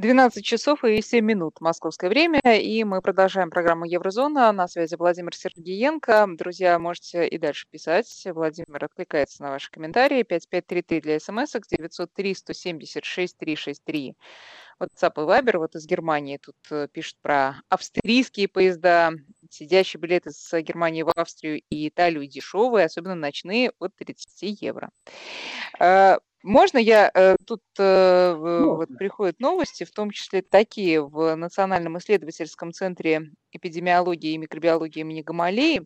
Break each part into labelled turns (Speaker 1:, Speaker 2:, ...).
Speaker 1: 12 часов и 7 минут московское время, и мы продолжаем программу Еврозона. На связи Владимир Сергеенко. Друзья, можете и дальше писать. Владимир откликается на ваши комментарии. 5533 для смс 903 176 363. WhatsApp и Viber. Вот из Германии тут э, пишут про австрийские поезда. Сидящие билеты с Германии в Австрию и Италию дешевые, особенно ночные, от 30 евро. Можно я э, тут э, вот приходят новости, в том числе такие в Национальном исследовательском центре эпидемиологии и микробиологии имени Гамалеи,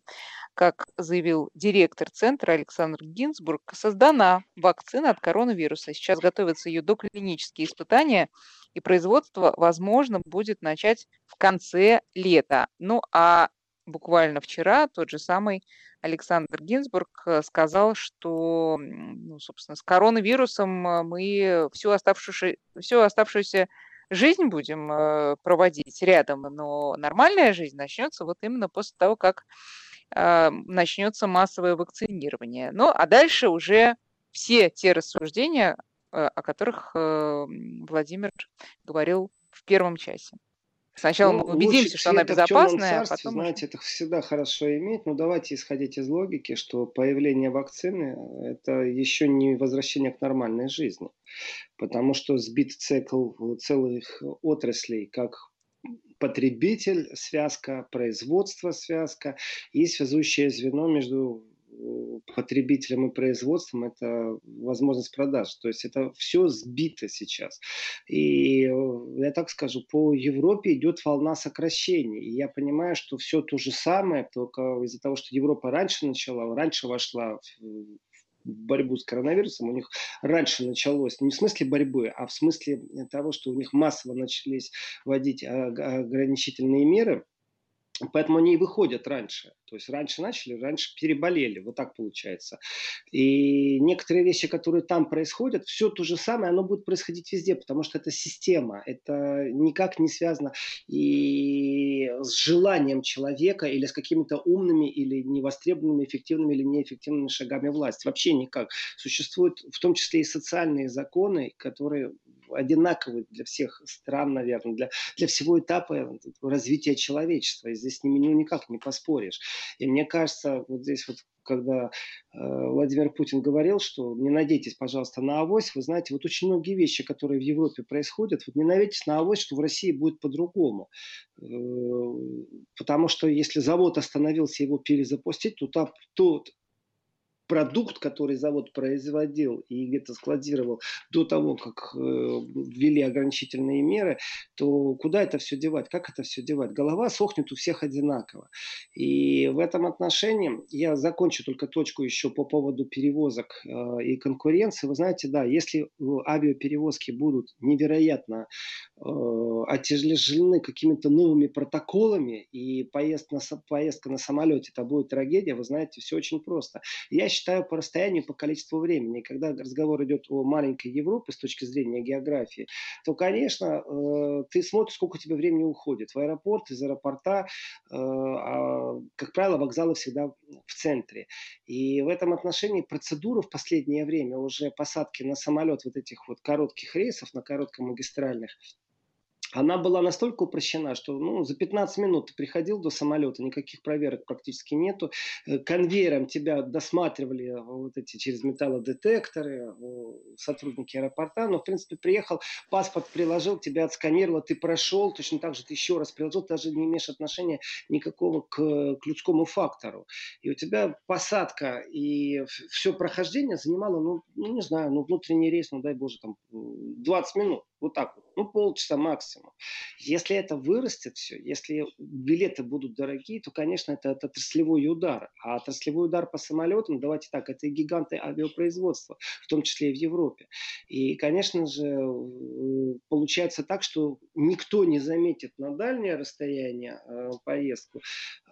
Speaker 1: как заявил директор центра Александр Гинзбург, создана вакцина от коронавируса. Сейчас готовятся ее доклинические испытания, и производство, возможно, будет начать в конце лета. Ну а буквально вчера тот же самый Александр Гинзбург э, сказал, что, ну, собственно, с коронавирусом э, мы всю оставшуюся, всю оставшуюся жизнь будем э, проводить рядом, но нормальная жизнь начнется вот именно после того, как начнется массовое вакцинирование. Ну, а дальше уже все те рассуждения, о которых Владимир говорил в первом часе. Сначала ну, мы убедимся, что она безопасная,
Speaker 2: а потом... Знаете, это всегда хорошо иметь, но давайте исходить из логики, что появление вакцины – это еще не возвращение к нормальной жизни. Потому что сбит цикл целых отраслей, как потребитель связка, производство связка и связующее звено между потребителям и производством это возможность продаж. То есть это все сбито сейчас. И э, я так скажу, по Европе идет волна сокращений. И я понимаю, что все то же самое, только из-за того, что Европа раньше начала, раньше вошла в борьбу с коронавирусом, у них раньше началось, не в смысле борьбы, а в смысле того, что у них массово начались вводить ограничительные меры, Поэтому они и выходят раньше. То есть раньше начали, раньше переболели. Вот так получается. И некоторые вещи, которые там происходят, все то же самое, оно будет происходить везде, потому что это система. Это никак не связано и с желанием человека или с какими-то умными или невостребованными, эффективными или неэффективными шагами власти. Вообще никак. Существуют в том числе и социальные законы, которые одинаковые для всех стран, наверное, для, для всего этапа развития человечества. И здесь ну, никак не поспоришь. И мне кажется, вот здесь вот когда э, Владимир Путин говорил, что не надейтесь, пожалуйста, на авось, вы знаете, вот очень многие вещи, которые в Европе происходят, вот не надейтесь на авось, что в России будет по-другому. Э, потому что если завод остановился, его перезапустить, то, там, то продукт, который завод производил и где-то складировал до того, как э, ввели ограничительные меры, то куда это все девать? Как это все девать? Голова сохнет у всех одинаково. И в этом отношении я закончу только точку еще по поводу перевозок э, и конкуренции. Вы знаете, да, если авиаперевозки будут невероятно э, отяжелены какими-то новыми протоколами и поезд на, поездка на самолете это будет трагедия, вы знаете, все очень просто. Я считаю по расстоянию, по количеству времени. Когда разговор идет о маленькой Европе с точки зрения географии, то, конечно, э, ты смотришь, сколько у тебя времени уходит. В аэропорт, из аэропорта, э, а, как правило, вокзалы всегда в центре. И в этом отношении процедура в последнее время уже посадки на самолет вот этих вот коротких рейсов, на короткомагистральных, она была настолько упрощена, что ну, за 15 минут ты приходил до самолета, никаких проверок практически нету. Э, конвейером тебя досматривали э, вот эти через металлодетекторы, э, сотрудники аэропорта. Но, в принципе, приехал, паспорт приложил, тебя отсканировало, ты прошел, точно так же ты еще раз приложил, даже не имеешь отношения никакого к, к людскому фактору. И у тебя посадка и все прохождение занимало, ну, ну не знаю, ну, внутренний рейс, ну, дай боже, там 20 минут. Вот так вот. Ну, полчаса максимум. Если это вырастет все, если билеты будут дорогие, то, конечно, это, это отраслевой удар. А отраслевой удар по самолетам, давайте так, это гиганты авиапроизводства, в том числе и в Европе. И, конечно же, э, получается так, что никто не заметит на дальнее расстояние э, поездку,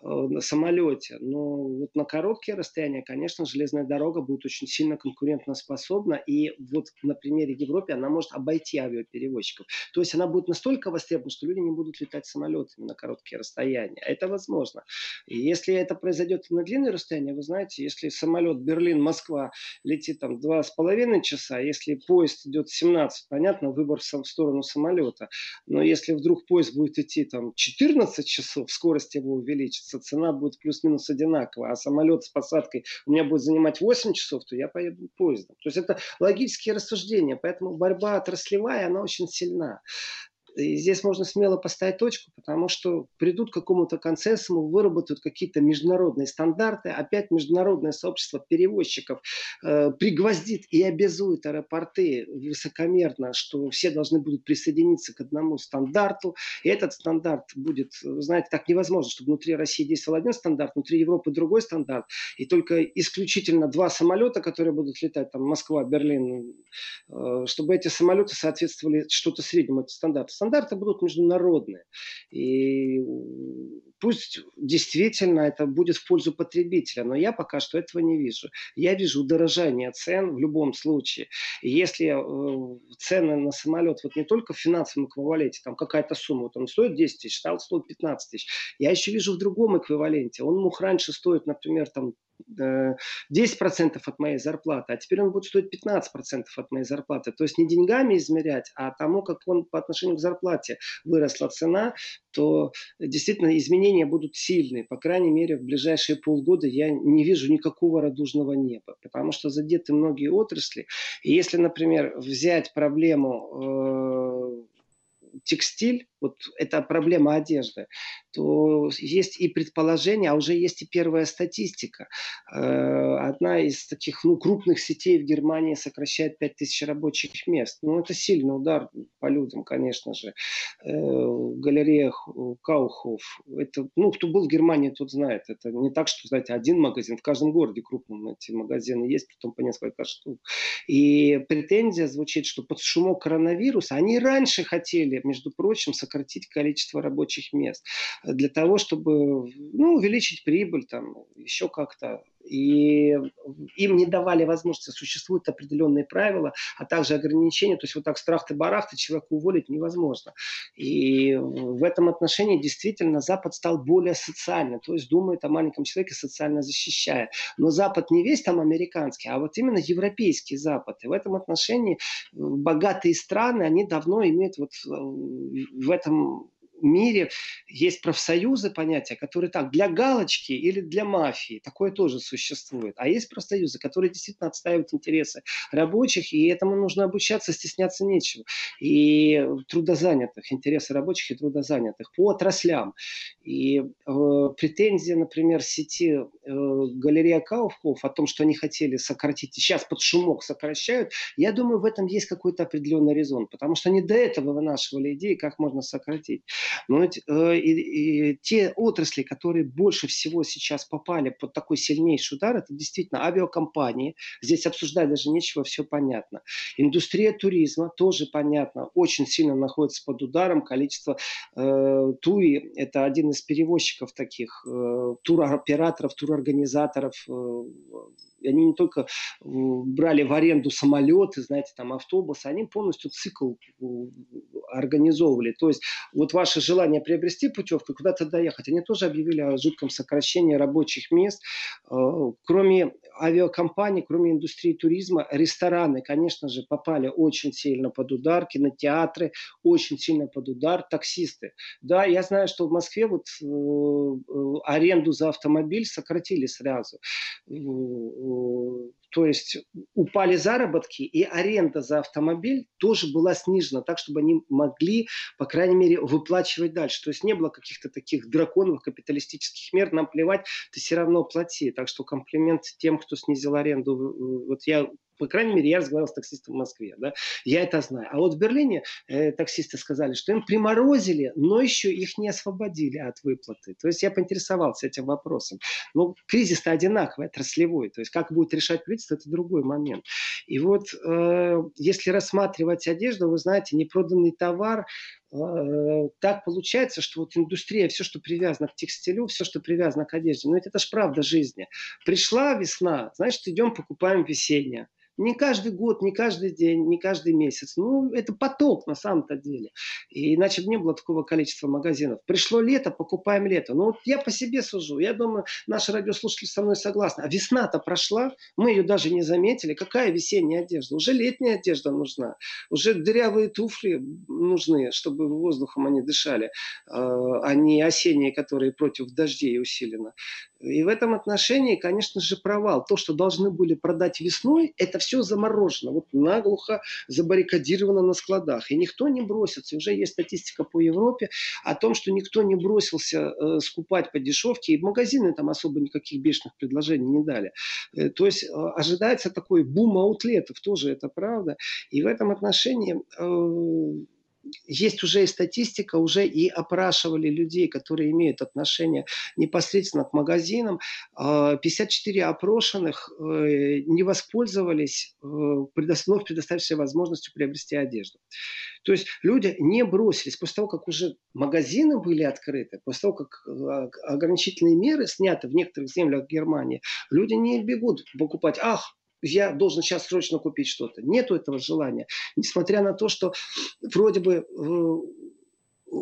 Speaker 2: на самолете. Но вот на короткие расстояния, конечно, железная дорога будет очень сильно конкурентоспособна. И вот на примере Европы она может обойти авиаперевозчиков. То есть она будет настолько востребована, что люди не будут летать самолетами на короткие расстояния. Это возможно. И если это произойдет на длинные расстояния, вы знаете, если самолет Берлин-Москва летит там два с половиной часа, если поезд идет 17, понятно, выбор в сторону самолета. Но если вдруг поезд будет идти там 14 часов, скорость его увеличится, цена будет плюс-минус одинаковая, а самолет с посадкой у меня будет занимать 8 часов, то я поеду поездом. То есть это логические рассуждения, поэтому борьба отраслевая, она очень сильна. И здесь можно смело поставить точку, потому что придут к какому-то консенсусу, выработают какие-то международные стандарты, опять международное сообщество перевозчиков э, пригвоздит и обязует аэропорты высокомерно, что все должны будут присоединиться к одному стандарту, и этот стандарт будет, знаете, так невозможно, чтобы внутри России действовал один стандарт, внутри Европы другой стандарт, и только исключительно два самолета, которые будут летать, там Москва, Берлин, э, чтобы эти самолеты соответствовали что-то среднему этому стандарту стандарты будут международные. И пусть действительно это будет в пользу потребителя, но я пока что этого не вижу. Я вижу удорожание цен в любом случае. И если э, цены на самолет вот не только в финансовом эквиваленте, там какая-то сумма, он стоит 10 тысяч, стал стоит 15 тысяч, я еще вижу в другом эквиваленте. Он мог раньше стоить, например, там 10% э, от моей зарплаты, а теперь он будет стоить 15% от моей зарплаты. То есть не деньгами измерять, а тому, как он по отношению к зарплате выросла цена, то действительно изменения будут сильные. По крайней мере, в ближайшие полгода я не вижу никакого радужного неба, потому что задеты многие отрасли. И если, например, взять проблему э, текстиль, вот это проблема одежды, то есть и предположение, а уже есть и первая статистика. Э, одна из таких ну, крупных сетей в Германии сокращает 5000 рабочих мест. Ну, это сильный удар по людям, конечно же. Э, галереях Каухов. Это, ну, кто был в Германии, тот знает. Это не так, что, знаете, один магазин. В каждом городе крупном эти магазины есть, потом по несколько штук. И претензия звучит, что под шумок коронавируса они раньше хотели, между прочим, сократить количество рабочих мест для того, чтобы ну, увеличить прибыль, там, еще как-то и им не давали возможности, существуют определенные правила, а также ограничения, то есть вот так страх ты барах ты человека уволить невозможно. И в этом отношении действительно Запад стал более социальным, то есть думает о маленьком человеке, социально защищая. Но Запад не весь там американский, а вот именно европейский Запад. И в этом отношении богатые страны, они давно имеют вот э, в этом мире есть профсоюзы понятия, которые так, для галочки или для мафии, такое тоже существует. А есть профсоюзы, которые действительно отстаивают интересы рабочих, и этому нужно обучаться, стесняться нечего. И трудозанятых, интересы рабочих и трудозанятых по отраслям. И э, претензия, например, сети э, галерея Кауфхоф о том, что они хотели сократить, и сейчас под шумок сокращают, я думаю, в этом есть какой-то определенный резон, потому что они до этого вынашивали идеи, как можно сократить. Но ведь, э, и, и те отрасли, которые больше всего сейчас попали под такой сильнейший удар, это действительно авиакомпании. Здесь обсуждать даже нечего, все понятно. Индустрия туризма тоже понятно, очень сильно находится под ударом. Количество э, ТУИ, это один из перевозчиков таких, э, туроператоров, турорганизаторов, э, они не только брали в аренду самолеты, знаете, там автобусы, они полностью цикл организовывали. То есть вот ваше желание приобрести путевку куда-то доехать, они тоже объявили о жутком сокращении рабочих мест. Э, кроме авиакомпаний, кроме индустрии туризма, рестораны, конечно же, попали очень сильно под удар, кинотеатры очень сильно под удар, таксисты. Да, я знаю, что в Москве вот э, э, аренду за автомобиль сократили сразу то есть упали заработки, и аренда за автомобиль тоже была снижена, так, чтобы они могли, по крайней мере, выплачивать дальше. То есть не было каких-то таких драконовых капиталистических мер, нам плевать, ты все равно плати. Так что комплимент тем, кто снизил аренду. Вот я по крайней мере, я разговаривал с таксистом в Москве, да, я это знаю. А вот в Берлине э, таксисты сказали, что им приморозили, но еще их не освободили от выплаты. То есть я поинтересовался этим вопросом. Но кризис-то одинаковый, отраслевой. То есть как будет решать правительство, это другой момент. И вот э, если рассматривать одежду, вы знаете, непроданный товар э, так получается, что вот индустрия, все, что привязано к текстилю, все, что привязано к одежде, ну это, это же правда жизни. Пришла весна, значит, идем покупаем весеннее. Не каждый год, не каждый день, не каждый месяц. Ну, это поток на самом-то деле. И иначе бы не было такого количества магазинов. Пришло лето, покупаем лето. Ну, вот я по себе сужу. Я думаю, наши радиослушатели со мной согласны. А весна-то прошла, мы ее даже не заметили. Какая весенняя одежда? Уже летняя одежда нужна. Уже дырявые туфли нужны, чтобы воздухом они дышали, а, а не осенние, которые против дождей усиленно. И в этом отношении, конечно же, провал. То, что должны были продать весной, это все заморожено. Вот наглухо забаррикадировано на складах. И никто не бросится. Уже есть статистика по Европе о том, что никто не бросился э, скупать по дешевке. И магазины там особо никаких бешеных предложений не дали. Э, то есть э, ожидается такой бум аутлетов. Тоже это правда. И в этом отношении э, есть уже и статистика, уже и опрашивали людей, которые имеют отношение непосредственно к магазинам. 54 а, опрошенных э, не воспользовались э, вновь предоставившей возможностью приобрести одежду. То есть люди не бросились после того, как уже магазины были открыты, после того, как э, ограничительные меры сняты в некоторых землях Германии, люди не бегут покупать, ах, я должен сейчас срочно купить что-то. Нету этого желания. Несмотря на то, что вроде бы э,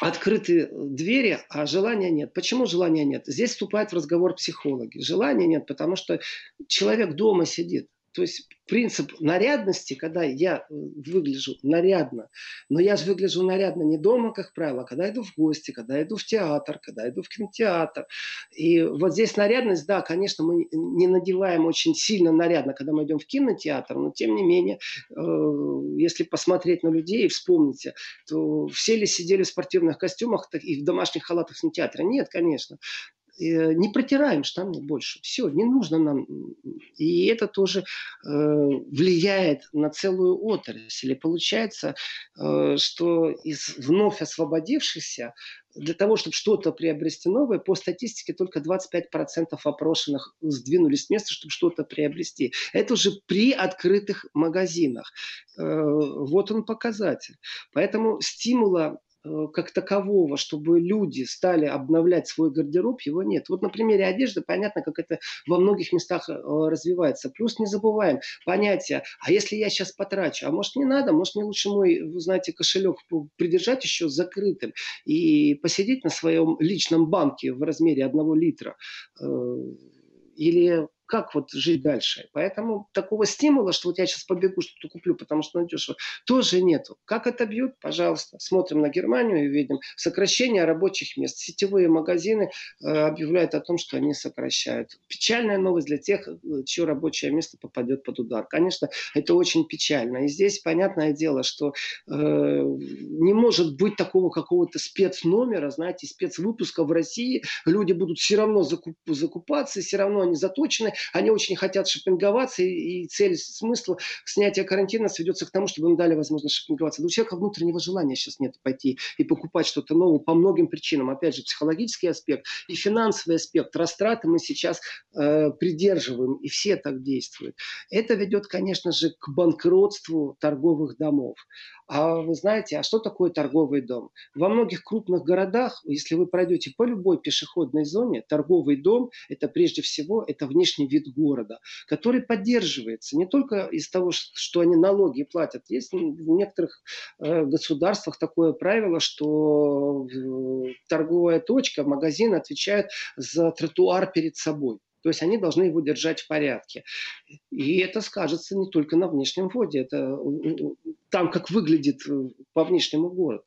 Speaker 2: открыты двери, а желания нет. Почему желания нет? Здесь вступает в разговор психологи. Желания нет, потому что человек дома сидит. То есть принцип нарядности, когда я э, выгляжу нарядно, но я же выгляжу нарядно не дома, как правило, а когда иду в гости, когда иду в театр, когда иду в кинотеатр. И вот здесь нарядность, да, конечно, мы не надеваем очень сильно нарядно, когда мы идем в кинотеатр, но тем не менее, э, если посмотреть на людей и вспомните, то все ли сидели в спортивных костюмах и в домашних халатах в кинотеатре? Нет, конечно. Э, не протираем штаны больше. Все, не нужно нам. И это тоже э, влияет на целую отрасль. И получается, э, что из вновь освободившихся для того, чтобы что-то приобрести новое, по статистике только 25% опрошенных сдвинулись с места, чтобы что-то приобрести. Это уже при открытых магазинах. Вот он показатель. Поэтому стимула как такового, чтобы люди стали обновлять свой гардероб, его нет. Вот на примере одежды понятно, как это во многих местах э, развивается. Плюс не забываем понятие, а если я сейчас потрачу, а может не надо, может мне лучше мой, вы знаете, кошелек придержать еще закрытым и посидеть на своем личном банке в размере одного литра. Э, или как вот жить дальше. Поэтому такого стимула, что вот я сейчас побегу, что-то куплю, потому что надежно, тоже нету. Как это бьют? Пожалуйста. Смотрим на Германию и видим сокращение рабочих мест. Сетевые магазины э, объявляют о том, что они сокращают. Печальная новость для тех, э, чье рабочее место попадет под удар. Конечно, это очень печально. И здесь понятное дело, что э, не может быть такого какого-то спецномера, знаете, спецвыпуска в России. Люди будут все равно закуп, закупаться, все равно они заточены, они очень хотят шопинговаться, и, и цель, смысл снятия карантина сведется к тому, чтобы им дали возможность шопинговаться. Но у человека внутреннего желания сейчас нет пойти и покупать что-то новое по многим причинам. Опять же, психологический аспект и финансовый аспект. Растраты мы сейчас э, придерживаем, и все так действуют. Это ведет, конечно же, к банкротству торговых домов. А вы знаете, а что такое торговый дом? Во многих крупных городах, если вы пройдете по любой пешеходной зоне, торговый дом – это прежде всего это внешний вид города, который поддерживается не только из того, что они налоги платят. Есть в некоторых э, государствах такое правило, что э, торговая точка, магазин отвечает за тротуар перед собой. То есть они должны его держать в порядке. И это скажется не только на внешнем вводе, это там, как выглядит э, по внешнему город.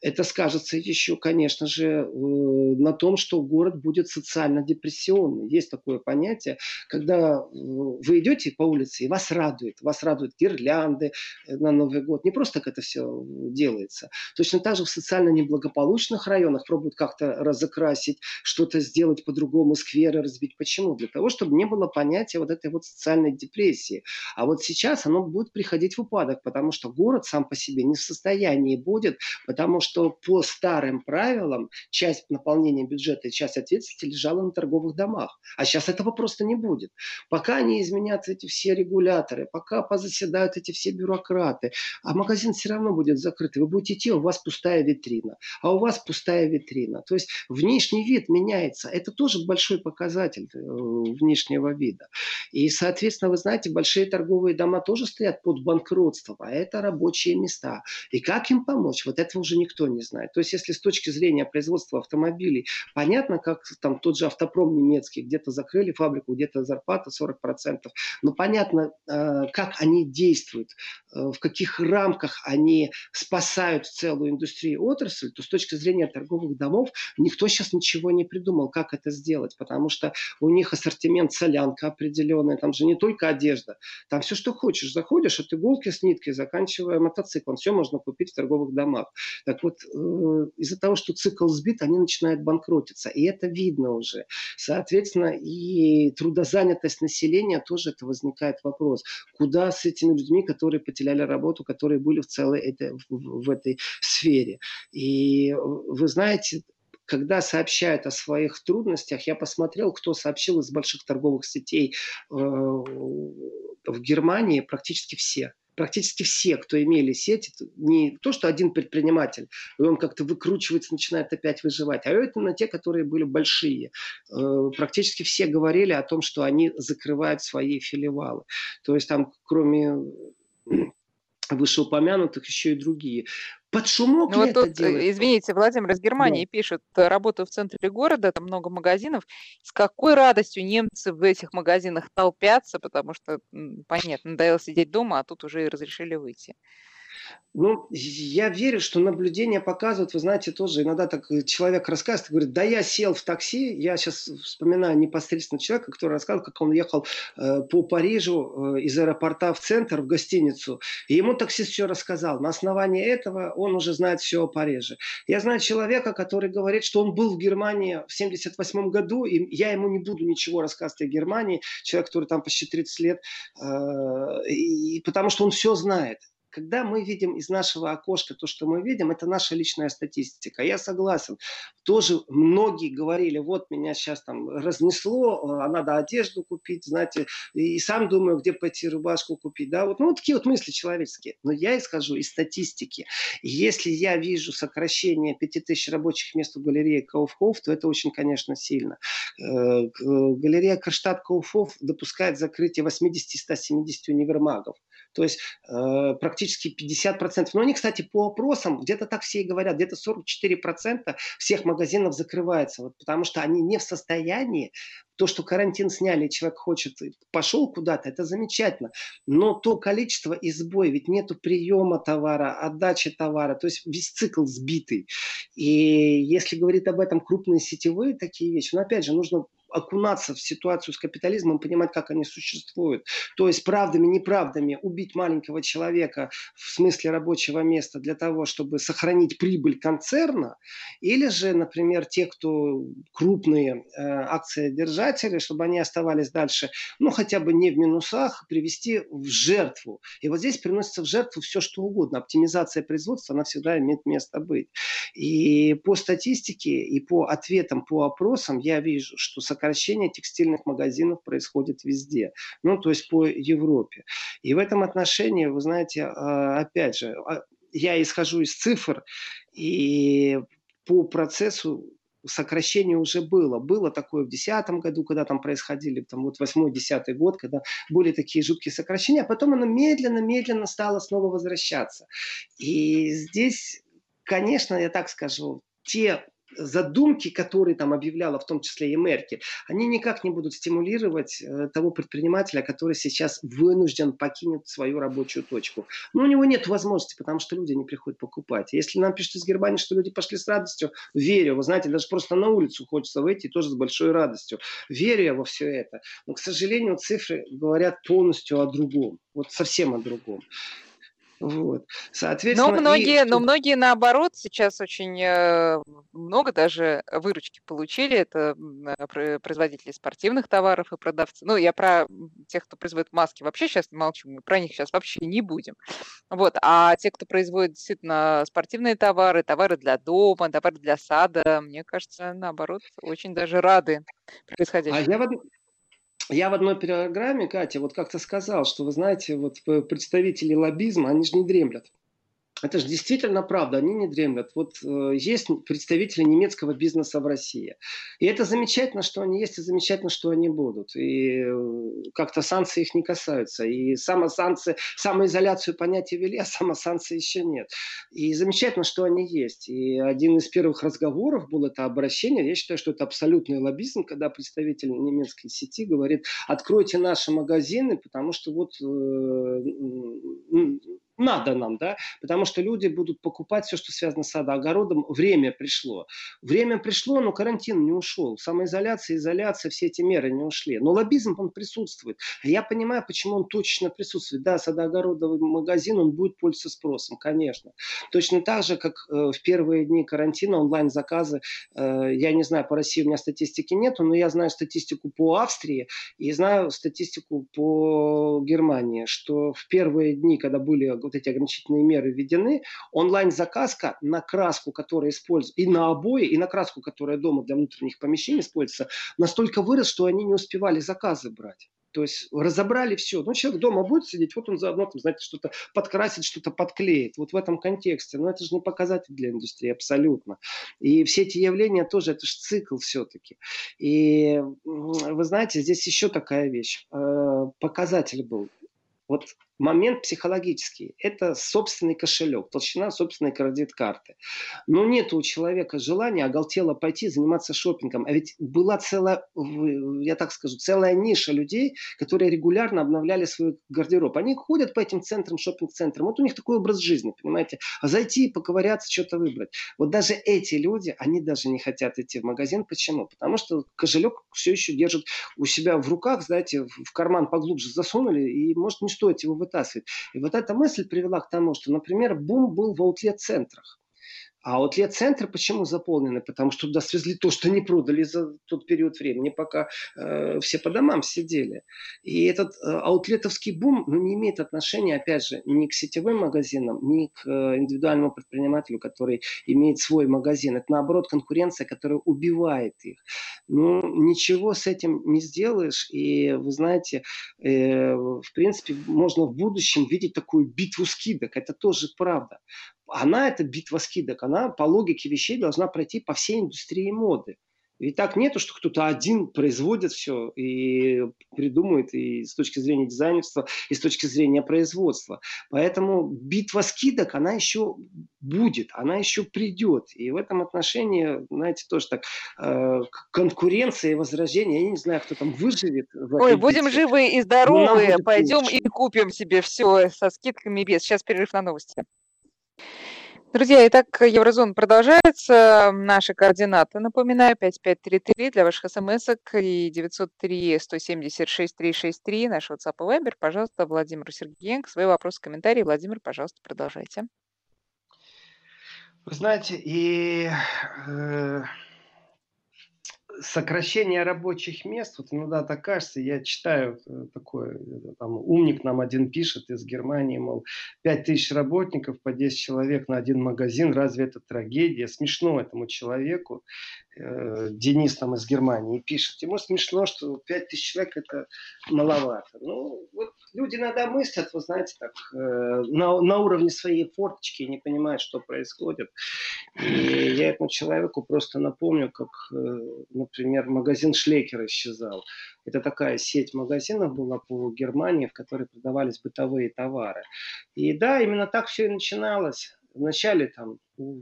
Speaker 2: Это скажется еще, конечно же, э, на том, что город будет социально депрессионный. Есть такое понятие, когда э, вы идете по улице, и вас радует. Вас радуют гирлянды на Новый год. Не просто так это все делается. Точно так же в социально неблагополучных районах пробуют как-то разокрасить, что-то сделать по-другому, скверы разбить. Почему? Для того, чтобы не было понятия вот этой вот социальной депрессии. А вот сейчас оно будет приходить в упадок, потому что город город сам по себе не в состоянии будет, потому что по старым правилам часть наполнения бюджета и часть ответственности лежала на торговых домах. А сейчас этого просто не будет. Пока не изменятся эти все регуляторы, пока позаседают эти все бюрократы, а магазин все равно будет закрытый. Вы будете идти, у вас пустая витрина, а у вас пустая витрина. То есть внешний вид меняется. Это тоже большой показатель э, внешнего вида. И, соответственно, вы знаете, большие торговые дома тоже стоят под банкротством, а это рабочие места. И как им помочь? Вот этого уже никто не знает. То есть, если с точки зрения производства автомобилей, понятно, как там тот же автопром немецкий, где-то закрыли фабрику, где-то зарплата 40%, но понятно, э, как они действуют, э, в каких рамках они спасают целую индустрию отрасль, то с точки зрения торговых домов никто сейчас ничего не придумал, как это сделать, потому что у них ассортимент солянка определенная, там же не только одежда, там все, что хочешь. Заходишь от иголки с ниткой, заканчивая мотоциклом, все можно купить в торговых домах. Так вот, э, из-за того, что цикл сбит, они начинают банкротиться, и это видно уже. Соответственно, и трудозанятость населения тоже это возникает вопрос. Куда с этими людьми, которые потеряли работу, которые были в целой этой, в этой сфере? И вы знаете, когда сообщают о своих трудностях, я посмотрел, кто сообщил из больших торговых сетей э, в Германии, практически все практически все, кто имели сети, не то, что один предприниматель, и он как-то выкручивается, начинает опять выживать, а это на те, которые были большие. Э, практически все говорили о том, что они закрывают свои филиалы. То есть там, кроме вышеупомянутых, еще и другие.
Speaker 1: Под шумок ну, вот тут, делает? Извините, Владимир из Германии да. пишет, работаю в центре города, там много магазинов. С какой радостью немцы в этих магазинах толпятся, потому что, понятно, надоело сидеть дома, а тут уже и разрешили выйти.
Speaker 2: Ну, я верю, что наблюдения показывают, вы знаете, тоже иногда так человек рассказывает, говорит, да я сел в такси, я сейчас вспоминаю непосредственно человека, который рассказывал, как он ехал э, по Парижу э, из аэропорта в центр, в гостиницу, и ему таксист все рассказал. На основании этого он уже знает все о Париже. Я знаю человека, который говорит, что он был в Германии в 78 году, и я ему не буду ничего рассказывать о Германии, человек, который там почти 30 лет, э, и, потому что он все знает когда мы видим из нашего окошка то, что мы видим, это наша личная статистика. Я согласен. Тоже многие говорили, вот меня сейчас там разнесло, а надо одежду купить, знаете, и сам думаю, где пойти рубашку купить. Да? Вот, ну, вот такие вот мысли человеческие. Но я исхожу из статистики. Если я вижу сокращение 5000 рабочих мест в галерее Кауфхоф, то это очень, конечно, сильно. Э, галерея Карштадт Кауфхоф допускает закрытие 80-170 универмагов. То есть э, практически 50%. Но они, кстати, по опросам, где-то так все и говорят, где-то 44% всех магазинов закрывается, вот, потому что они не в состоянии то, что карантин сняли, человек хочет, пошел куда-то, это замечательно. Но то количество избой, ведь нету приема товара, отдачи товара, то есть весь цикл сбитый. И если говорит об этом крупные сетевые такие вещи, но опять же, нужно окунаться в ситуацию с капитализмом, понимать, как они существуют. То есть правдами, неправдами убить маленького человека в смысле рабочего места для того, чтобы сохранить прибыль концерна, или же, например, те, кто крупные э, акциодержатели, чтобы они оставались дальше, ну, хотя бы не в минусах, привести в жертву. И вот здесь приносится в жертву все, что угодно. Оптимизация производства, она всегда имеет место быть. И по статистике, и по ответам, по опросам я вижу, что сокращение текстильных магазинов происходит везде. Ну, то есть по Европе. И в этом отношении, вы знаете, а, опять же, а, я исхожу из цифр, и по процессу сокращение уже было. Было такое в 2010 году, когда там происходили, там вот 8-10 год, когда были такие жуткие сокращения, а потом оно медленно-медленно стало снова возвращаться. И здесь, конечно, я так скажу, те задумки, которые там объявляла в том числе и Меркель, они никак не будут стимулировать э, того предпринимателя, который сейчас вынужден покинуть свою рабочую точку. Но у него нет возможности, потому что люди не приходят покупать. Если нам пишут из Германии, что люди пошли с радостью, верю. Вы знаете, даже просто на улицу хочется выйти тоже с большой радостью. Верю я во все это. Но, к сожалению, цифры говорят полностью о другом. Вот совсем о другом.
Speaker 1: Вот. Соответственно, но многие, и... но многие наоборот сейчас очень э, много даже выручки получили. Это э, производители спортивных товаров и продавцы. Ну, я про тех, кто производит маски, вообще сейчас молчу, мы про них сейчас вообще не будем. Вот. А те, кто производит действительно спортивные товары, товары для дома, товары для сада, мне кажется, наоборот, очень даже рады происходящему. А я
Speaker 2: в, я в одной программе, Катя, вот как-то сказал, что, вы знаете, вот представители лоббизма, они же не дремлят. Это же действительно правда, они не дремлят. Вот э, есть представители немецкого бизнеса в России. И это замечательно, что они есть, и замечательно, что они будут. И э, как-то санкции их не касаются. И самосанкции, самоизоляцию понятия вели, а самосанкции еще нет. И замечательно, что они есть. И один из первых разговоров был это обращение. Я считаю, что это абсолютный лоббизм, когда представитель немецкой сети говорит, откройте наши магазины, потому что вот э, надо нам, да, потому что люди будут покупать все, что связано с садоогородом. Время пришло. Время пришло, но карантин не ушел. Самоизоляция, изоляция, все эти меры не ушли. Но лоббизм, он присутствует. Я понимаю, почему он точно присутствует. Да, садоогородовый магазин, он будет пользоваться спросом, конечно. Точно так же, как э, в первые дни карантина онлайн-заказы, э, я не знаю, по России у меня статистики нету, но я знаю статистику по Австрии и знаю статистику по Германии, что в первые дни, когда были вот эти ограничительные меры введены, онлайн-заказка на краску, которая используется, и на обои, и на краску, которая дома для внутренних помещений используется, настолько вырос, что они не успевали заказы брать. То есть разобрали все. Ну, человек дома будет сидеть, вот он заодно, там, знаете, что-то подкрасит, что-то подклеит. Вот в этом контексте. Но это же не показатель для индустрии абсолютно. И все эти явления тоже, это же цикл все-таки. И вы знаете, здесь еще такая вещь. Э, показатель был. Вот момент психологический. Это собственный кошелек, толщина собственной кредит-карты. Но нет у человека желания оголтело пойти заниматься шопингом. А ведь была целая, я так скажу, целая ниша людей, которые регулярно обновляли свой гардероб. Они ходят по этим центрам, шопинг-центрам. Вот у них такой образ жизни, понимаете. А зайти, поковыряться, что-то выбрать. Вот даже эти люди, они даже не хотят идти в магазин. Почему? Потому что кошелек все еще держит у себя в руках, знаете, в карман поглубже засунули, и может не стоит его вытаскивать. И вот эта мысль привела к тому, что, например, бум был в аутлет-центрах. А аутлет-центры почему заполнены? Потому что туда свезли то, что не продали за тот период времени, пока э, все по домам сидели. И этот э, аутлетовский бум ну, не имеет отношения, опять же, ни к сетевым магазинам, ни к э, индивидуальному предпринимателю, который имеет свой магазин. Это, наоборот, конкуренция, которая убивает их. Ну, ничего с этим не сделаешь. И, вы знаете, э, в принципе, можно в будущем видеть такую битву скидок. Это тоже правда она, эта битва скидок, она по логике вещей должна пройти по всей индустрии моды. Ведь так нету, что кто-то один производит все и придумывает и с точки зрения дизайнерства, и с точки зрения производства. Поэтому битва скидок, она еще будет, она еще придет. И в этом отношении, знаете, тоже так, э, конкуренция и возражение, я не знаю, кто там выживет.
Speaker 1: Ой, будем битве. живы и здоровы, пойдем лучше. и купим себе все со скидками без. Сейчас перерыв на новости. Друзья, итак, Еврозон продолжается. Наши координаты, напоминаю, 5533 для ваших смс и 903-176-363, наш WhatsApp и Viber. Пожалуйста, Владимир Сергеенко. Свои вопросы, комментарии. Владимир, пожалуйста, продолжайте.
Speaker 2: Вы знаете, и э, сокращение рабочих мест, вот иногда так кажется, я читаю э, такое, там, умник нам один пишет из Германии, мол, 5 тысяч работников по 10 человек на один магазин, разве это трагедия? Смешно этому человеку, Денис там из Германии пишет, ему смешно, что 5 тысяч человек это маловато. Ну, вот люди иногда мыслят, вы знаете, так, э, на, на уровне своей форточки не понимают, что происходит. И я этому человеку просто напомню, как, э, например, магазин Шлейкер исчезал. Это такая сеть магазинов была по Германии, в которой продавались бытовые товары. И да, именно так все и начиналось. Вначале там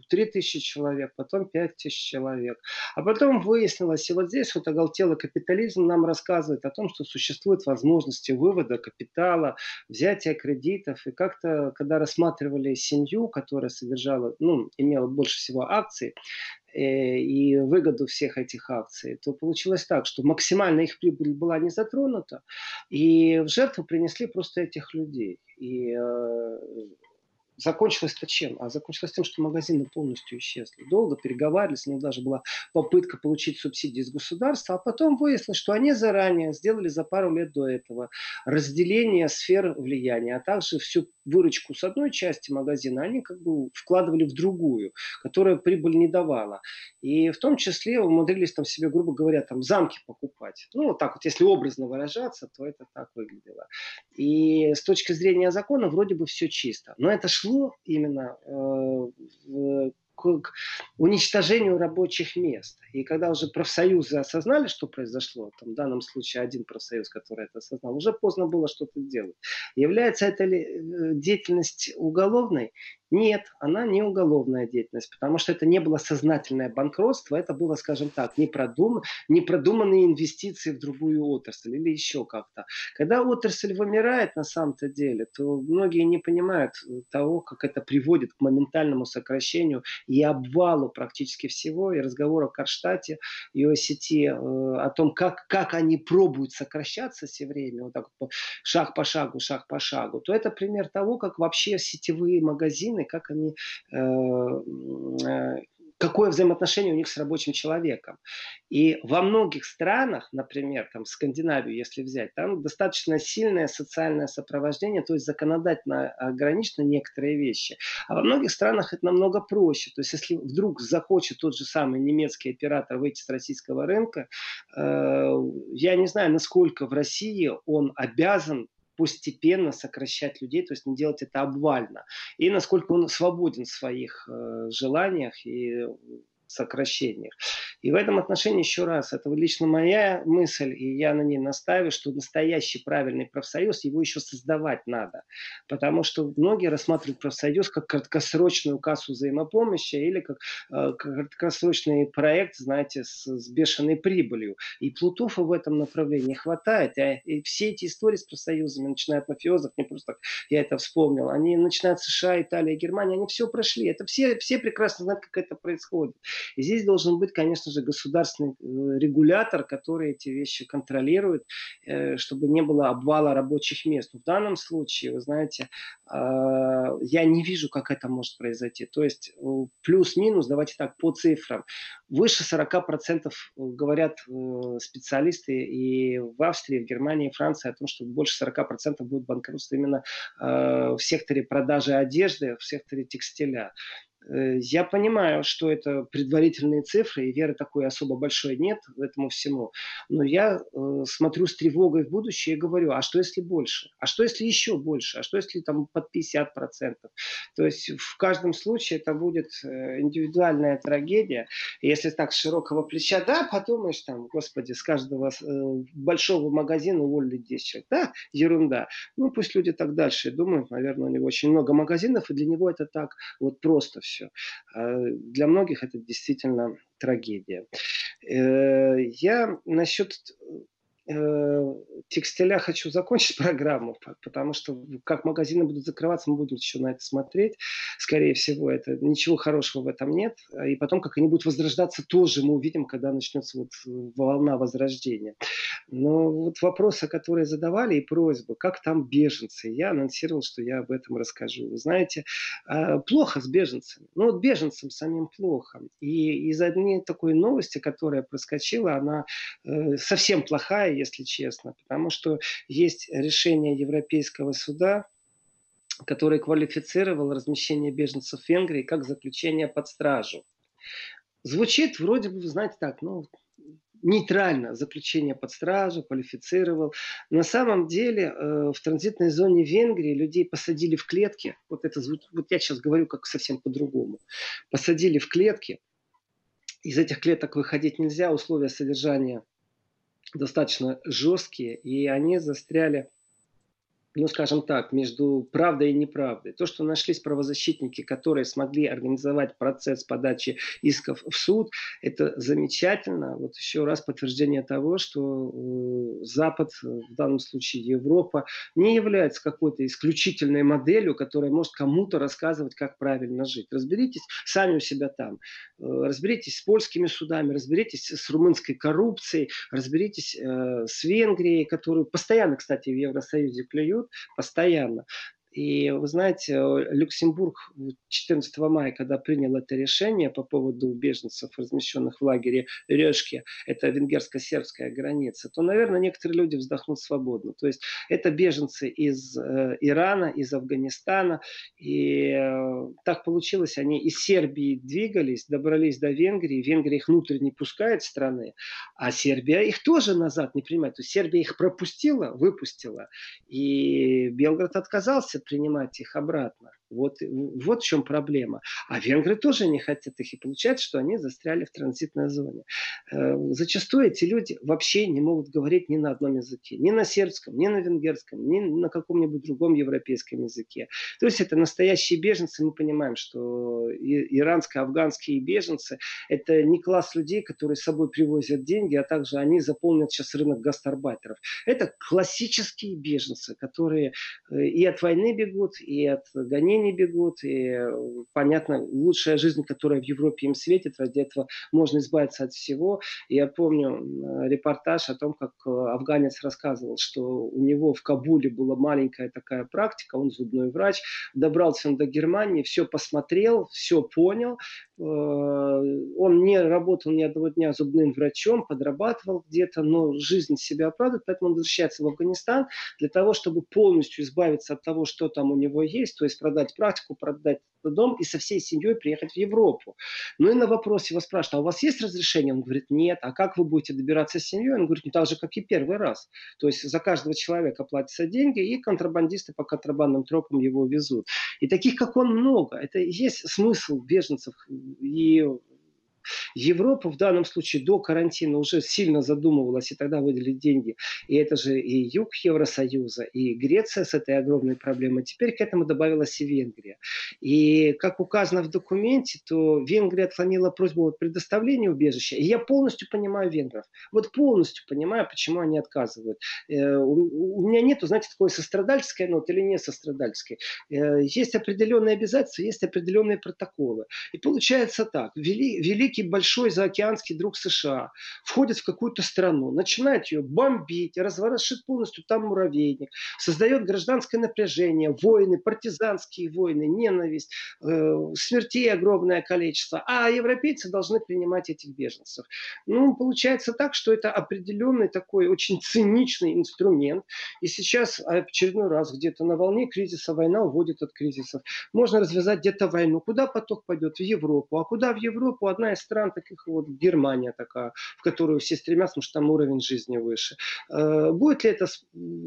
Speaker 2: 3 тысячи человек, потом 5 тысяч человек. А потом выяснилось, и вот здесь вот оголтелый капитализм нам рассказывает о том, что существуют возможности вывода капитала, взятия кредитов. И как-то, когда рассматривали семью, которая содержала, ну, имела больше всего акций, э, и выгоду всех этих акций, то получилось так, что максимально их прибыль была не затронута, и в жертву принесли просто этих людей. И э, закончилось-то чем? А закончилось тем, что магазины полностью исчезли. Долго переговаривались, у них даже была попытка получить субсидии из государства, а потом выяснилось, что они заранее сделали за пару лет до этого разделение сфер влияния, а также всю выручку с одной части магазина они как бы вкладывали в другую, которая прибыль не давала. И в том числе умудрились там себе, грубо говоря, там замки покупать. Ну, вот так вот, если образно выражаться, то это так выглядело. И с точки зрения закона вроде бы все чисто. Но это шло именно э, к уничтожению рабочих мест. И когда уже профсоюзы осознали, что произошло, там, в данном случае один профсоюз, который это осознал, уже поздно было что-то делать. Является это ли э, деятельность уголовной? Нет, она не уголовная деятельность, потому что это не было сознательное банкротство, это было, скажем так, непродум... непродуманные инвестиции в другую отрасль или еще как-то. Когда отрасль вымирает на самом-то деле, то многие не понимают того, как это приводит к моментальному сокращению и обвалу практически всего, и разговор о Карштате, и о сети, э, о том, как, как они пробуют сокращаться все время, вот так вот, шаг по шагу, шаг по шагу, то это пример того, как вообще сетевые магазины как они э, э, какое взаимоотношение у них с рабочим человеком. И во многих странах, например, там Скандинавию, если взять, там достаточно сильное социальное сопровождение, то есть законодательно ограничены некоторые вещи. А во многих странах это намного проще. То есть если вдруг захочет тот же самый немецкий оператор выйти с российского рынка, э, я не знаю, насколько в России он обязан постепенно сокращать людей, то есть не делать это обвально. И насколько он свободен в своих э, желаниях и сокращениях. И в этом отношении еще раз, это лично моя мысль, и я на ней настаиваю, что настоящий правильный профсоюз, его еще создавать надо. Потому что многие рассматривают профсоюз как краткосрочную кассу взаимопомощи или как э, краткосрочный проект, знаете, с, с бешеной прибылью. И плутов в этом направлении хватает. А, и все эти истории с профсоюзами, начиная от мафиозов, не просто так я это вспомнил, они начинают США, Италия, Германия, они все прошли. Это все, все прекрасно знают, как это происходит. И здесь должен быть, конечно же, государственный э, регулятор, который эти вещи контролирует, э, чтобы не было обвала рабочих мест. В данном случае, вы знаете, а, я не вижу, как это может произойти. То есть э, плюс-минус, давайте так, по цифрам. Выше 40% говорят специалисты и в Австрии, в Германии, в Франции о том, что больше 40% будет банкротство именно в секторе продажи одежды, в секторе текстиля. Э, я понимаю, что это предварительные цифры, и веры такой особо большой нет этому всему. Но я э, смотрю с тревогой в будущее и говорю, а что если больше? А что если еще больше? А что если там под 50%? То есть в каждом случае это будет э, индивидуальная трагедия. Если так с широкого плеча, да, подумаешь там, господи, с каждого э, большого магазина уволили 10 человек. Да, ерунда. Ну пусть люди так дальше думают. Наверное, у него очень много магазинов, и для него это так вот просто все все. А для многих это действительно трагедия. Э, я насчет Э, текстиля хочу закончить программу, потому что как магазины будут закрываться, мы будем еще на это смотреть. Скорее всего, это ничего хорошего в этом нет. И потом, как они будут возрождаться, тоже мы увидим, когда начнется вот волна возрождения. Но вот вопросы, которые задавали, и просьбы, как там беженцы, я анонсировал, что я об этом расскажу. Вы знаете, а, плохо с беженцами. Ну вот беженцам самим плохо. И из одной такой новости, которая проскочила, она э, совсем плохая, если честно, потому что есть решение Европейского суда, который квалифицировал размещение беженцев в Венгрии как заключение под стражу. Звучит вроде бы, знаете, так, ну, нейтрально заключение под стражу, квалифицировал. На самом деле э, в транзитной зоне Венгрии людей посадили в клетки. Вот это вот я сейчас говорю как совсем по-другому. Посадили в клетки. Из этих клеток выходить нельзя, условия содержания достаточно жесткие, и они застряли ну, скажем так, между правдой и неправдой. То, что нашлись правозащитники, которые смогли организовать процесс подачи исков в суд, это замечательно. Вот еще раз подтверждение того, что э, Запад, в данном случае Европа, не является какой-то исключительной моделью, которая может кому-то рассказывать, как правильно жить. Разберитесь сами у себя там. Э, разберитесь с польскими судами, разберитесь с румынской коррупцией, разберитесь э, с Венгрией, которую постоянно, кстати, в Евросоюзе клюют, постоянно. И вы знаете, Люксембург 14 мая, когда принял это решение по поводу беженцев, размещенных в лагере Решке, это венгерско-сербская граница, то, наверное, некоторые люди вздохнут свободно. То есть это беженцы из э, Ирана, из Афганистана. И так получилось, они из Сербии двигались, добрались до Венгрии. Венгрия их внутрь не пускает страны, а Сербия их тоже назад не принимает. То есть Сербия их пропустила, выпустила. И Белград отказался принимать их обратно. Вот, вот в чем проблема. А венгры тоже не хотят их. И получается, что они застряли в транзитной зоне. Э, зачастую эти люди вообще не могут говорить ни на одном языке. Ни на сербском, ни на венгерском, ни на каком-нибудь другом европейском языке. То есть это настоящие беженцы. Мы понимаем, что иранско-афганские беженцы – это не класс людей, которые с собой привозят деньги, а также они заполнят сейчас рынок гастарбайтеров. Это классические беженцы, которые э, и от войны бегут, и от гонений не бегут, и э, понятно, лучшая жизнь, которая в Европе им светит, ради этого можно избавиться от всего. Я помню репортаж о том, как э, афганец рассказывал, что у него в Кабуле была маленькая такая практика, он зубной врач, добрался он до Германии, все посмотрел, все понял, э, он не работал ни одного дня зубным врачом, подрабатывал где-то, но жизнь себя оправдывает, поэтому он возвращается в Афганистан для того, чтобы полностью избавиться от того, что там у него есть, то есть продать практику, продать дом и со всей семьей приехать в Европу. Ну и на вопрос его спрашивают, а у вас есть разрешение? Он говорит, нет. А как вы будете добираться с семьей? Он говорит, ну так же, как и первый раз. То есть за каждого человека платятся деньги, и контрабандисты по контрабандным тропам его везут. И таких, как он, много. Это есть смысл беженцев. И Европа в данном случае до карантина уже сильно задумывалась, и тогда выделили деньги. И это же и юг Евросоюза, и Греция с этой огромной проблемой. Теперь к этому добавилась и Венгрия. И как указано в документе, то Венгрия отклонила просьбу о предоставлении убежища. И я полностью понимаю венгров. Вот полностью понимаю, почему они отказывают. Э, у меня нет, знаете, такой сострадальской ноты или не сострадальской. Э, есть определенные обязательства, есть определенные протоколы. И получается так. Великий некий большой заокеанский друг США входит в какую-то страну, начинает ее бомбить, разворошит полностью там муравейник, создает гражданское напряжение, войны, партизанские войны, ненависть, э, смертей огромное количество, а европейцы должны принимать этих беженцев. Ну, получается так, что это определенный такой очень циничный инструмент, и сейчас очередной раз где-то на волне кризиса война уводит от кризисов. Можно развязать где-то войну. Куда поток пойдет? В Европу. А куда в Европу? Одна из стран, таких вот Германия такая, в которую все стремятся, потому что там уровень жизни выше. Э, будет ли это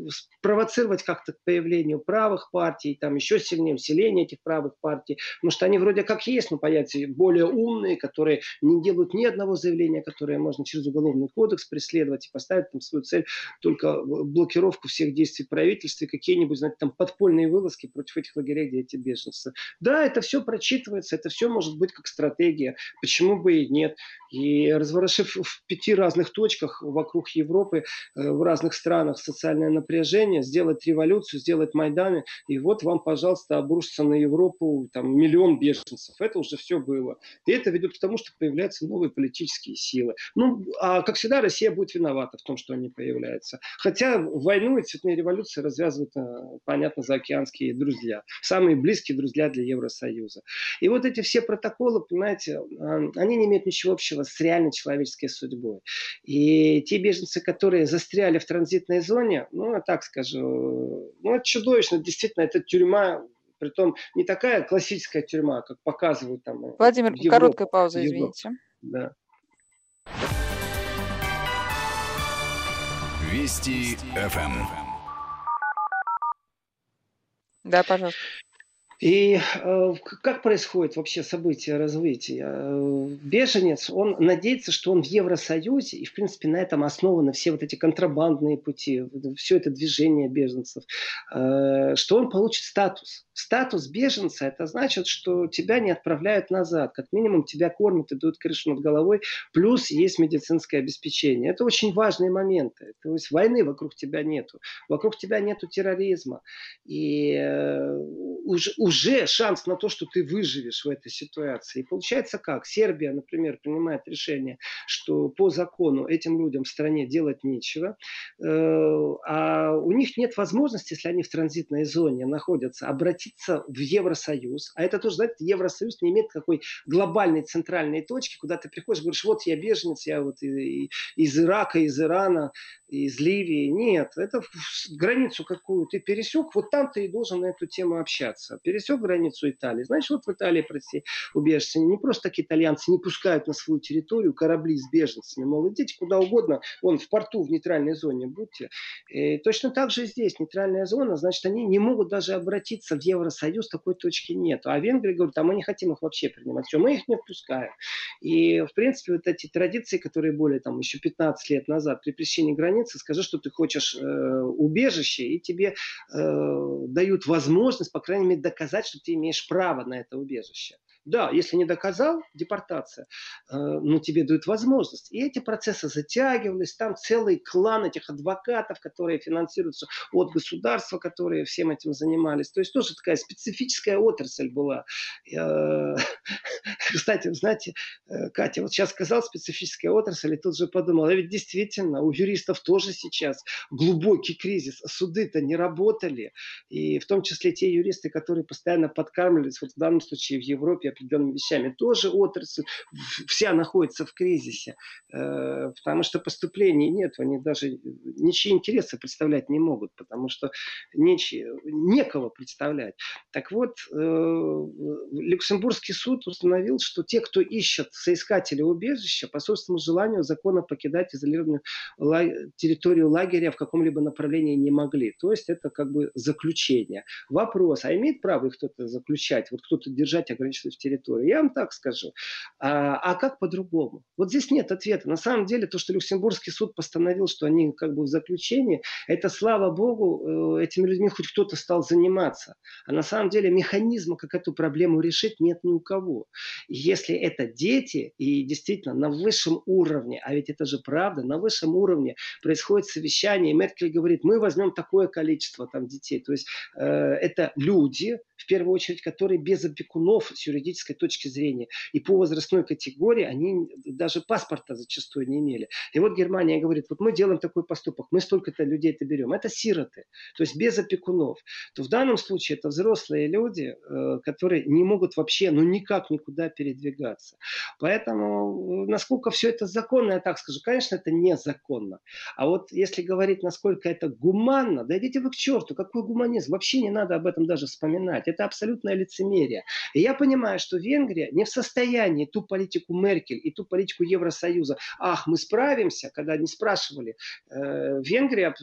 Speaker 2: спровоцировать как-то к появлению правых партий, там еще сильнее усиление этих правых партий, потому что они вроде как есть, но появятся более умные, которые не делают ни одного заявления, которое можно через уголовный кодекс преследовать и поставить там свою цель только блокировку всех действий правительства и какие-нибудь, знаете, там подпольные вылазки против этих лагерей, где эти беженцы. Да, это все прочитывается, это все может быть как стратегия. Почему бы бы и нет. И разворошив в пяти разных точках вокруг Европы, э, в разных странах социальное напряжение, сделать революцию, сделать Майданы, и вот вам, пожалуйста, обрушится на Европу там, миллион беженцев. Это уже все было. И это ведет к тому, что появляются новые политические силы. Ну, а как всегда, Россия будет виновата в том, что они появляются. Хотя войну и цветные революции развязывают, э, понятно, заокеанские друзья. Самые близкие друзья для Евросоюза. И вот эти все протоколы, понимаете, э, они не имеют ничего общего с реальной человеческой судьбой. И те беженцы, которые застряли в транзитной зоне, ну, я так скажу, ну, это чудовищно, действительно, это тюрьма, притом не такая классическая тюрьма, как показывают там.
Speaker 1: Э, Владимир, Европа, короткая пауза, извините.
Speaker 2: Да.
Speaker 3: Вести ФМ.
Speaker 1: Да, пожалуйста.
Speaker 2: И э, как происходит вообще событие развития? Э, беженец, он надеется, что он в Евросоюзе, и в принципе на этом основаны все вот эти контрабандные пути, все это движение беженцев, э, что он получит статус. Статус беженца – это значит, что тебя не отправляют назад. Как минимум тебя кормят и дают крышу над головой, плюс есть медицинское обеспечение. Это очень важные моменты. То есть войны вокруг тебя нету, вокруг тебя нету терроризма. И уже уже шанс на то, что ты выживешь в этой ситуации. И получается как? Сербия, например, принимает решение, что по закону этим людям в стране делать нечего, э, а у них нет возможности, если они в транзитной зоне находятся, обратиться в Евросоюз. А это тоже, знаете, Евросоюз не имеет какой глобальной центральной точки, куда ты приходишь, говоришь, вот я беженец, я вот из Ирака, из Ирана, из Ливии. Нет, это границу какую ты пересек, вот там ты и должен на эту тему общаться. Пересек границу Италии, значит, вот в Италии, прости, убежище. Не просто так итальянцы не пускают на свою территорию корабли с беженцами. Мол, идите куда угодно, вон в порту, в нейтральной зоне будьте. И точно так же здесь нейтральная зона, значит, они не могут даже обратиться в Евросоюз, такой точки нет. А Венгрия говорит, а мы не хотим их вообще принимать. Все, мы их не впускаем. И, в принципе, вот эти традиции, которые более там еще 15 лет назад при пересечении границы, скажи, что ты хочешь э, убежище, и тебе э, дают возможность, по крайней мере, доказать, что ты имеешь право на это убежище. Да, если не доказал, депортация, э, ну, тебе дают возможность. И эти процессы затягивались, там целый клан этих адвокатов, которые финансируются от государства, которые всем этим занимались. То есть тоже такая специфическая отрасль была. Э, кстати, знаете, э, Катя, вот сейчас сказал специфическая отрасль, и тут же подумал, а ведь действительно у юристов тоже сейчас глубокий кризис. Суды-то не работали. И в том числе те юристы, которые постоянно подкармливались, вот в данном случае в Европе, определенными вещами, тоже отрасль вся находится в кризисе, э, потому что поступлений нет, они даже ничьи интересы представлять не могут, потому что ничьи, некого представлять. Так вот, э, Люксембургский суд установил, что те, кто ищет соискателя убежища, по собственному желанию закона покидать изолированную территорию лагеря в каком-либо направлении не могли. То есть это как бы заключение. Вопрос, а имеет право их кто-то заключать, вот кто-то держать, ограничивать в территорию. Я вам так скажу. А, а как по-другому? Вот здесь нет ответа. На самом деле то, что Люксембургский суд постановил, что они как бы в заключении, это, слава богу, э, этими людьми хоть кто-то стал заниматься. А на самом деле механизма, как эту проблему решить, нет ни у кого. если это дети, и действительно на высшем уровне, а ведь это же правда, на высшем уровне происходит совещание, и Меркель говорит, мы возьмем такое количество там детей. То есть э, это люди, в первую очередь, которые без опекунов с юридической точки зрения. И по возрастной категории они даже паспорта зачастую не имели. И вот Германия говорит, вот мы делаем такой поступок, мы столько-то людей это берем. Это сироты, то есть без опекунов. То в данном случае это взрослые люди, э, которые не могут вообще, ну никак никуда передвигаться. Поэтому э, насколько все это законно, я так скажу, конечно, это незаконно. А вот если говорить, насколько это гуманно, да идите вы к черту, какой гуманизм, вообще не надо об этом даже вспоминать. Это абсолютное лицемерие. И я понимаю, что Венгрия не в состоянии ту политику Меркель и ту политику Евросоюза, ах, мы справимся, когда они спрашивали, э, Венгрия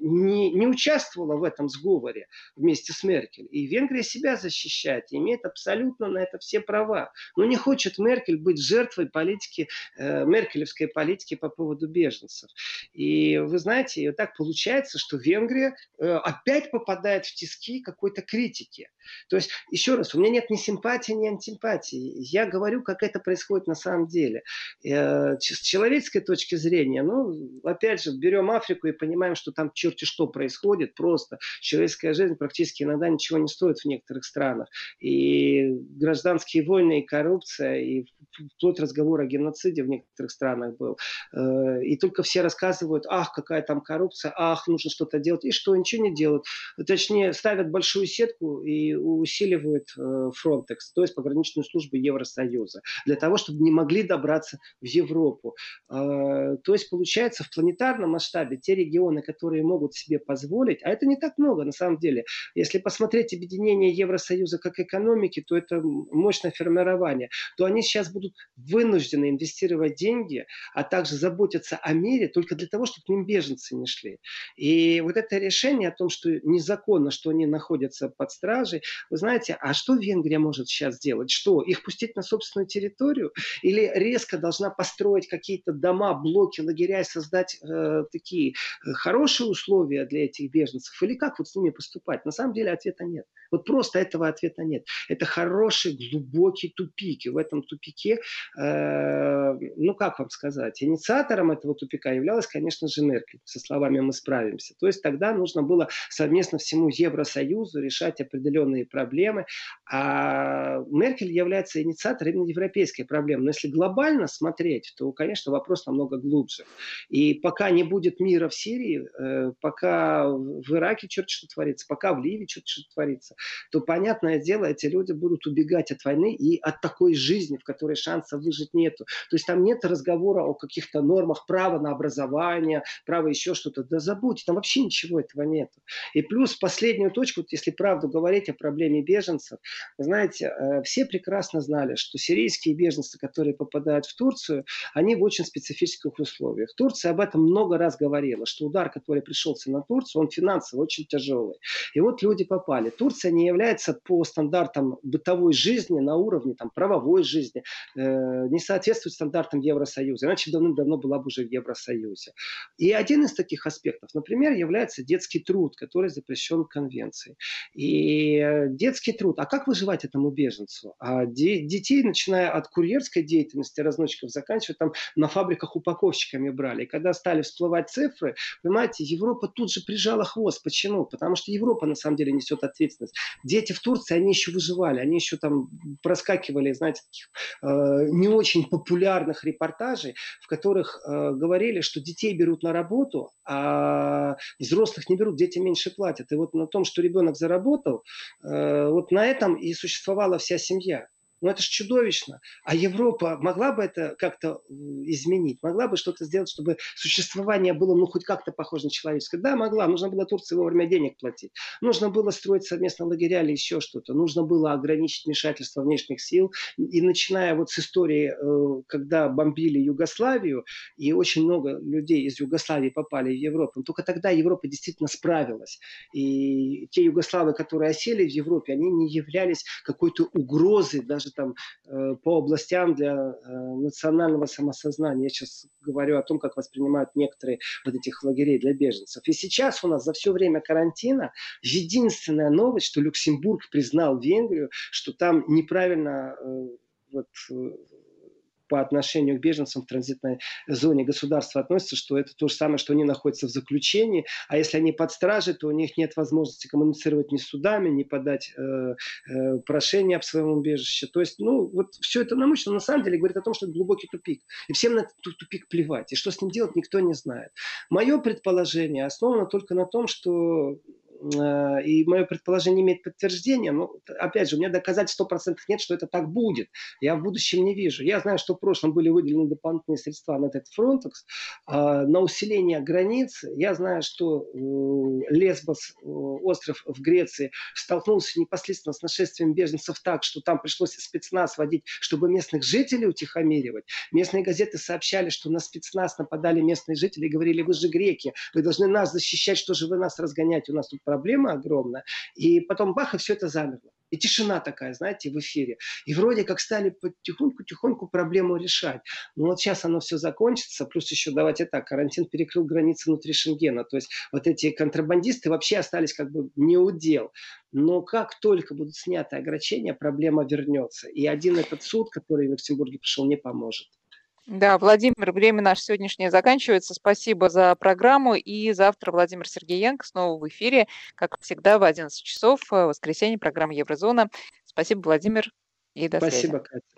Speaker 2: не, не участвовала в этом сговоре вместе с Меркель. И Венгрия себя защищает, имеет абсолютно на это все права. Но не хочет Меркель быть жертвой политики, э, меркелевской политики по поводу беженцев. И вы знаете, и вот так получается, что Венгрия э, опять попадает в тиски какой-то критики. То есть, еще раз, у меня нет ни симпатии, ни антипатии. Я говорю, как это происходит на самом деле. Э, с человеческой точки зрения, ну, опять же, берем Африку и понимаем, что там черти что происходит, просто человеческая жизнь практически иногда ничего не стоит в некоторых странах. И гражданские войны, и коррупция, и вплоть разговор о геноциде в некоторых странах был. Э, и только все рассказывают, ах, какая там коррупция, ах, нужно что-то делать. И что, ничего не делают. Точнее, ставят большую сетку и усиливают э, Frontex, то есть пограничную службу Евросоюза, для того, чтобы не могли добраться в Европу. Э, то есть получается в планетарном масштабе те регионы, которые могут себе позволить, а это не так много на самом деле. Если посмотреть объединение Евросоюза как экономики, то это мощное формирование, то они сейчас будут вынуждены инвестировать деньги, а также заботиться о мире только для того, чтобы к ним беженцы не шли. И вот это решение о том, что незаконно, что они находятся под стражей, вы знаете, а что Венгрия может сейчас сделать? Что, их пустить на собственную территорию? Или резко должна построить какие-то дома, блоки, лагеря и создать э, такие э, хорошие условия для этих беженцев? Или как вот с ними поступать? На самом деле ответа нет. Вот просто этого ответа нет. Это хороший, глубокий тупик. И в этом тупике. Э, ну, как вам сказать, инициатором этого тупика являлась, конечно же, Меркель. Со словами «мы справимся». То есть тогда нужно было совместно всему Евросоюзу решать определенные проблемы. А Меркель является инициатором именно европейской проблемы. Но если глобально смотреть, то, конечно, вопрос намного глубже. И пока не будет мира в Сирии, э, пока в Ираке что-то что творится, пока в Ливии что-то что творится, то, понятное дело, эти люди будут убегать от войны и от такой жизни, в которой шанса выжить нету. То есть там нет разговора о каких-то нормах права на образование, права еще что-то. Да забудьте, там вообще ничего этого нету. И плюс последнюю точку, вот если правду говорить о проблеме беженцев, знаете, э, все прекрасно знали, что сирийские беженцы, которые попадают в Турцию, они в очень специфических условиях. Турция об этом много раз говорила, что удар, который пришелся на Турцию, он финансово очень тяжелый. И вот люди попали. Турция не является по стандартам бытовой жизни на уровне там, правовой жизни, э, не соответствует стандартам Евросоюза. Иначе давным-давно была бы уже в Евросоюзе. И один из таких аспектов, например, является детский труд, который запрещен конвенцией. И э, детский труд. А как выживать этому беженцу? А де- детей, начиная от курьерской деятельности, разносчиков, заканчивая там на фабриках упаковщиками брали. И когда стали всплывать цифры, понимаете, Европа тут же прижала хвост. Почему? Потому что Европа на самом деле несет ответственность. Дети в Турции, они еще выживали, они еще там проскакивали, знаете, таких э, не очень популярных репортажей, в которых э, говорили, что детей берут на работу, а взрослых не берут, дети меньше платят. И вот на том, что ребенок заработал, э, вот на этом и существовала вся семья. Ну это же чудовищно. А Европа могла бы это как-то изменить? Могла бы что-то сделать, чтобы существование было ну хоть как-то похоже на человеческое? Да, могла. Нужно было Турции вовремя денег платить. Нужно было строить совместно лагеря или еще что-то. Нужно было ограничить вмешательство внешних сил. И начиная вот с истории, э, когда бомбили Югославию, и очень много людей из Югославии попали в Европу, только тогда Европа действительно справилась. И те югославы, которые осели в Европе, они не являлись какой-то угрозой даже там э, по областям для э, национального самосознания. Я сейчас говорю о том, как воспринимают некоторые вот этих лагерей для беженцев. И сейчас у нас за все время карантина единственная новость, что Люксембург признал Венгрию, что там неправильно э, вот, по отношению к беженцам в транзитной зоне государства относится, что это то же самое, что они находятся в заключении, а если они под стражей, то у них нет возможности коммуницировать ни с судами, ни подать э, э, прошение об своем убежище. То есть, ну, вот все это научно на самом деле говорит о том, что это глубокий тупик. И всем на этот тупик плевать. И что с ним делать, никто не знает. Мое предположение основано только на том, что и мое предположение имеет подтверждение, но, опять же, у меня доказательств 100% нет, что это так будет. Я в будущем не вижу. Я знаю, что в прошлом были выделены дополнительные средства на этот Frontex, а, на усиление границ. Я знаю, что э, Лесбос, э, остров в Греции, столкнулся непосредственно с нашествием беженцев так, что там пришлось спецназ водить, чтобы местных жителей утихомиривать. Местные газеты сообщали, что на спецназ нападали местные жители и говорили, вы же греки, вы должны нас защищать, что же вы нас разгоняете, у нас тут проблема огромная. И потом бах, и все это замерло. И тишина такая, знаете, в эфире. И вроде как стали потихоньку-тихоньку проблему решать. Но вот сейчас оно все закончится. Плюс еще, давайте так, карантин перекрыл границы внутри Шенгена. То есть вот эти контрабандисты вообще остались как бы не удел. Но как только будут сняты ограничения, проблема вернется. И один этот суд, который в Люксембурге пришел, не поможет.
Speaker 1: Да, Владимир, время наше сегодняшнее заканчивается. Спасибо за программу. И завтра Владимир Сергеенко снова в эфире, как всегда, в 11 часов, в воскресенье, программа Еврозона. Спасибо, Владимир, и до
Speaker 2: Спасибо,
Speaker 1: связи.
Speaker 2: Катя.